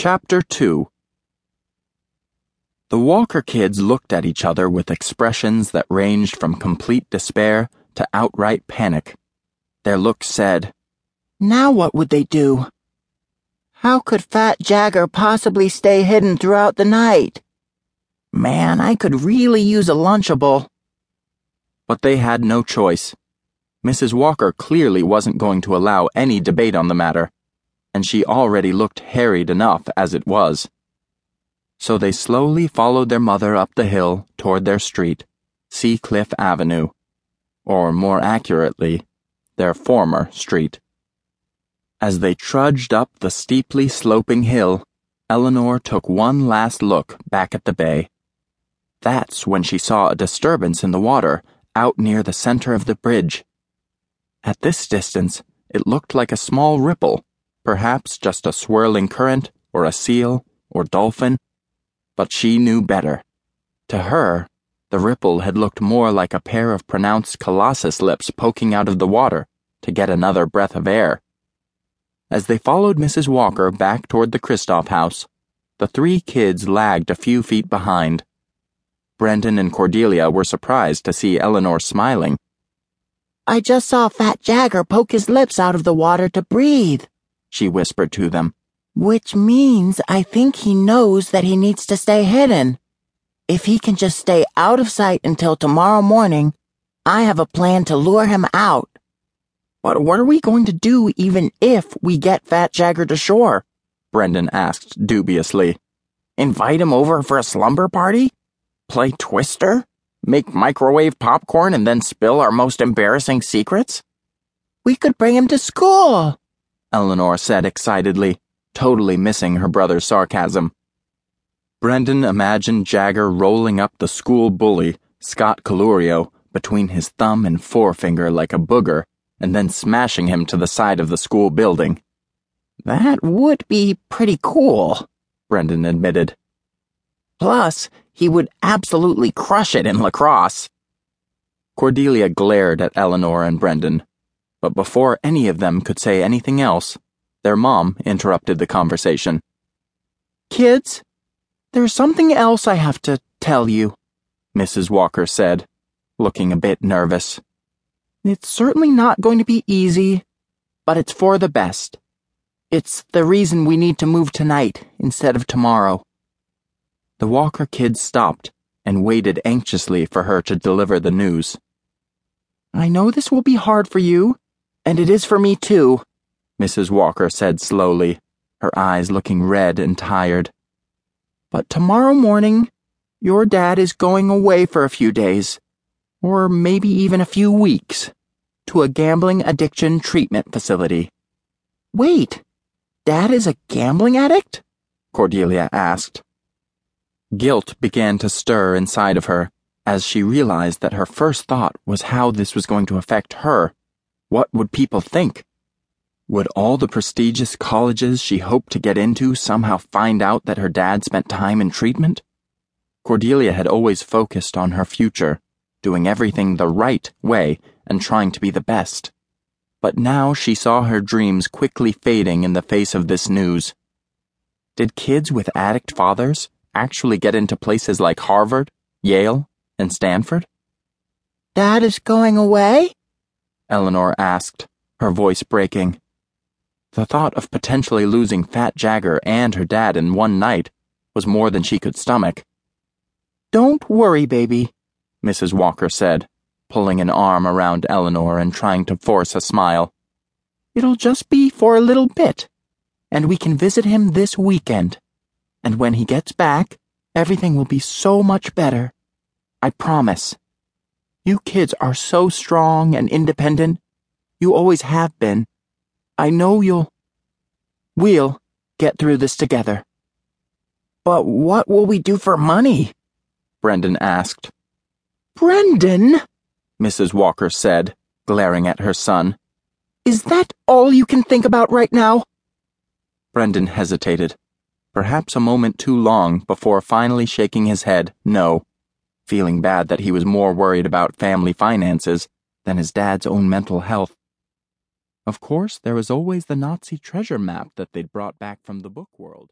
Chapter 2 The Walker kids looked at each other with expressions that ranged from complete despair to outright panic. Their looks said, Now what would they do? How could Fat Jagger possibly stay hidden throughout the night? Man, I could really use a Lunchable. But they had no choice. Mrs. Walker clearly wasn't going to allow any debate on the matter, and she already looked harried enough as it was. So they slowly followed their mother up the hill toward their street, Seacliff Avenue, or more accurately, their former street. As they trudged up the steeply sloping hill, Eleanor took one last look back at the bay. That's when she saw a disturbance in the water out near the center of the bridge. At this distance, it looked like a small ripple, perhaps just a swirling current, or a seal, or dolphin. But she knew better. To her, the ripple had looked more like a pair of pronounced colossus lips poking out of the water to get another breath of air. As they followed Mrs. Walker back toward the Kristoff house, the three kids lagged a few feet behind. Brendan and Cordelia were surprised to see Eleanor smiling I just saw Fat Jagger poke his lips out of the water to breathe, she whispered to them. Which means I think he knows that he needs to stay hidden. If he can just stay out of sight until tomorrow morning, I have a plan to lure him out. But what are we going to do even if we get Fat Jagger to shore? Brendan asked dubiously. Invite him over for a slumber party? Play Twister? Make microwave popcorn and then spill our most embarrassing secrets? We could bring him to school, Eleanor said excitedly, totally missing her brother's sarcasm. Brendan imagined Jagger rolling up the school bully, Scott Calurio, between his thumb and forefinger like a booger, and then smashing him to the side of the school building. That would be pretty cool, Brendan admitted. Plus, he would absolutely crush it in lacrosse. Cordelia glared at Eleanor and Brendan, but before any of them could say anything else, their mom interrupted the conversation. Kids, there's something else I have to tell you, Mrs. Walker said, looking a bit nervous. It's certainly not going to be easy, but it's for the best. It's the reason we need to move tonight instead of tomorrow. The Walker kids stopped and waited anxiously for her to deliver the news. I know this will be hard for you, and it is for me too, Mrs. Walker said slowly, her eyes looking red and tired. But tomorrow morning, your dad is going away for a few days, or maybe even a few weeks, to a gambling addiction treatment facility. Wait, Dad is a gambling addict? Cordelia asked. Guilt began to stir inside of her as she realized that her first thought was how this was going to affect her. What would people think? Would all the prestigious colleges she hoped to get into somehow find out that her dad spent time in treatment? Cordelia had always focused on her future, doing everything the right way and trying to be the best. But now she saw her dreams quickly fading in the face of this news. Did kids with addict fathers actually get into places like Harvard, Yale, and Stanford? Dad is going away? Eleanor asked, her voice breaking. The thought of potentially losing Fat Jagger and her dad in one night was more than she could stomach. Don't worry, baby, Mrs. Walker said, pulling an arm around Eleanor and trying to force a smile. It'll just be for a little bit, and we can visit him this weekend and when he gets back, everything will be so much better. I promise. You kids are so strong and independent. You always have been. I know you'll. We'll get through this together. But what will we do for money? Brendan asked. Brendan, Mrs. Walker said, glaring at her son. Is that all you can think about right now? Brendan hesitated perhaps a moment too long before finally shaking his head no, feeling bad that he was more worried about family finances than his dad's own mental health. Of course, there was always the Nazi treasure map that they'd brought back from the book world.